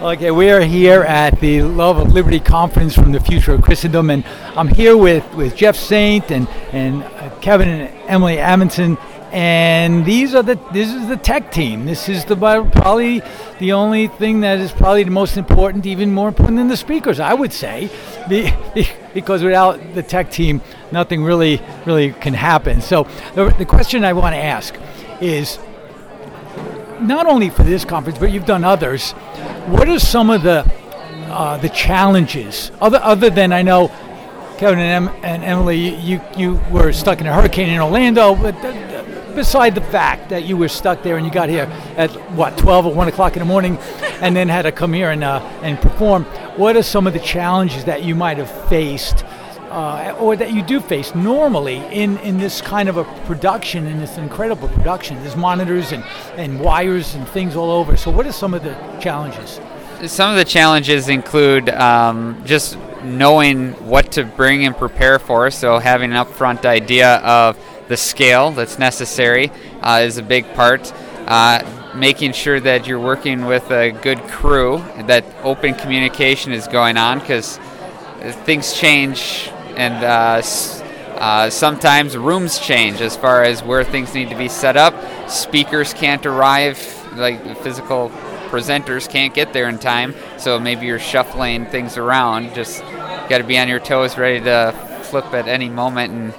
Okay, we are here at the Love of Liberty conference from the Future of Christendom, and I'm here with, with Jeff Saint and and uh, Kevin and Emily Amundsen, and these are the this is the tech team. This is the probably the only thing that is probably the most important, even more important than the speakers, I would say, because without the tech team, nothing really really can happen. So the, the question I want to ask is not only for this conference, but you've done others. What are some of the uh, the challenges other other than I know Kevin and, em- and Emily, you you were stuck in a hurricane in Orlando, but uh, beside the fact that you were stuck there and you got here at what 12 or 1 o'clock in the morning, and then had to come here and uh, and perform. What are some of the challenges that you might have faced? Uh, or that you do face normally in, in this kind of a production, in this incredible production. There's monitors and, and wires and things all over. So, what are some of the challenges? Some of the challenges include um, just knowing what to bring and prepare for. So, having an upfront idea of the scale that's necessary uh, is a big part. Uh, making sure that you're working with a good crew, that open communication is going on because things change and uh, uh, sometimes rooms change as far as where things need to be set up. Speakers can't arrive, like physical presenters can't get there in time, so maybe you're shuffling things around. Just got to be on your toes, ready to flip at any moment and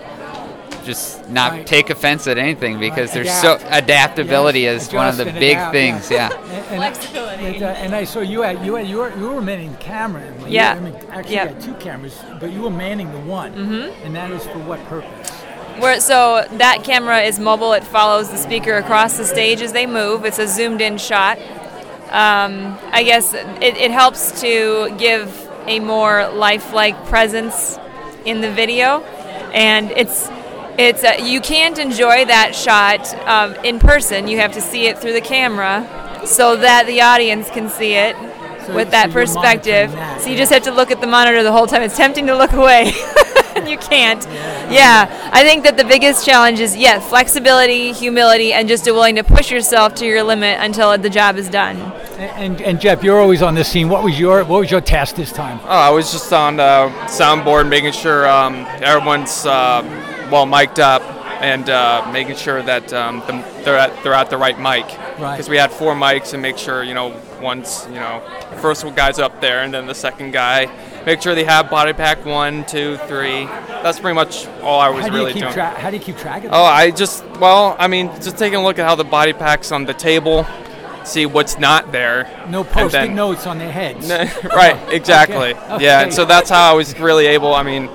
just not right. take offense at anything because right. there's Adapt. so adaptability yes. is one of the big adapt, things. Yeah. yeah. and, Flexibility. And, uh, and, I saw you had you had you were, you were manning the camera. Yeah. You, I mean, actually, yeah. you had two cameras, but you were manning the one, mm-hmm. and that is for what purpose? Where, so that camera is mobile. It follows the speaker across the stage as they move. It's a zoomed-in shot. Um, I guess it, it helps to give a more lifelike presence in the video, and it's it's uh, you can't enjoy that shot um, in person. You have to see it through the camera, so that the audience can see it so, with that so perspective. That, so you yeah. just have to look at the monitor the whole time. It's tempting to look away. and you can't. Yeah. yeah. I think that the biggest challenge is yeah, flexibility, humility, and just a willing to push yourself to your limit until the job is done. And, and, and Jeff, you're always on the scene. What was your what was your task this time? Oh, I was just on the soundboard, making sure um, everyone's. Uh, well mic'd up and uh, making sure that um, the, they're at they're at the right mic. Because right. we had four mics and make sure you know once you know first guy's up there and then the second guy. Make sure they have body pack one, two, three. That's pretty much all I was do really doing. Tra- how do you keep track of that? Oh, I just well, I mean, just taking a look at how the body packs on the table, see what's not there. No post-it notes on their heads. right, exactly. okay. Okay. Yeah, and so that's how I was really able. I mean,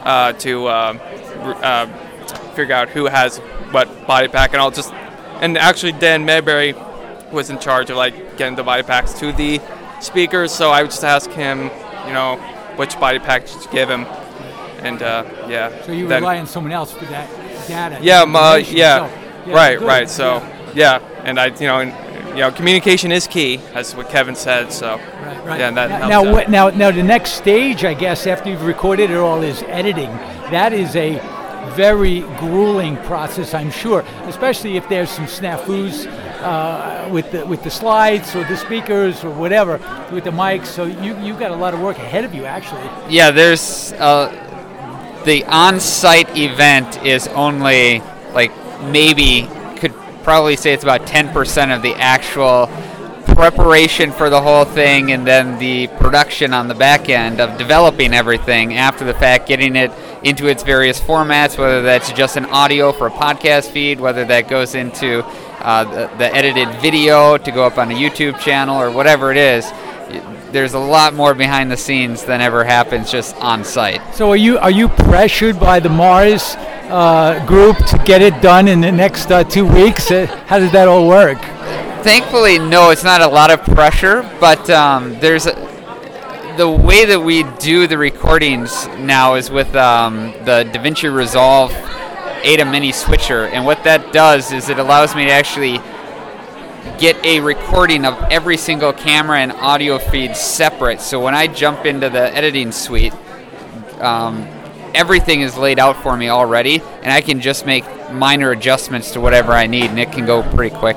uh, to. Uh, uh, figure out who has what body pack, and I'll just and actually Dan Mayberry was in charge of like getting the body packs to the speakers, so I would just ask him, you know, which body pack should give him, and uh, yeah. So you then, rely on someone else for that data. Yeah, uh, yeah, yeah, right, good. right. So yeah. yeah, and I, you know, and, you know, communication is key, as what Kevin said. So right, right. yeah, that now, now, now, now, the next stage, I guess, after you've recorded it all, is editing. That is a very grueling process, I'm sure, especially if there's some snafus uh, with the with the slides or the speakers or whatever with the mics. So you you've got a lot of work ahead of you, actually. Yeah, there's uh, the on-site event is only like maybe could probably say it's about 10% of the actual preparation for the whole thing and then the production on the back end of developing everything after the fact, getting it into its various formats, whether that's just an audio for a podcast feed, whether that goes into uh, the, the edited video to go up on a YouTube channel or whatever it is there's a lot more behind the scenes than ever happens just on site. So are you are you pressured by the Mars uh, group to get it done in the next uh, two weeks? Uh, how does that all work? Thankfully, no, it's not a lot of pressure, but um, there's a, the way that we do the recordings now is with um, the DaVinci Resolve ATEM Mini switcher, and what that does is it allows me to actually get a recording of every single camera and audio feed separate. So when I jump into the editing suite, um, everything is laid out for me already, and I can just make minor adjustments to whatever I need, and it can go pretty quick.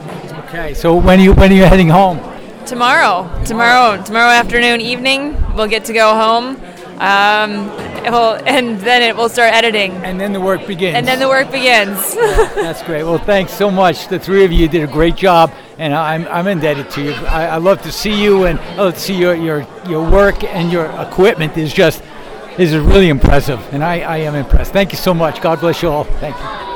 Okay, so when are you when are you heading home? tomorrow. Tomorrow, tomorrow afternoon, evening, we'll get to go home. Um, will, and then it will start editing. And then the work begins. And then the work begins. That's great. Well, thanks so much. The three of you did a great job, and I'm, I'm indebted to you. I, I love to see you, and I love to see your, your, your work and your equipment is just is really impressive, and I, I am impressed. Thank you so much. God bless you all. Thank you.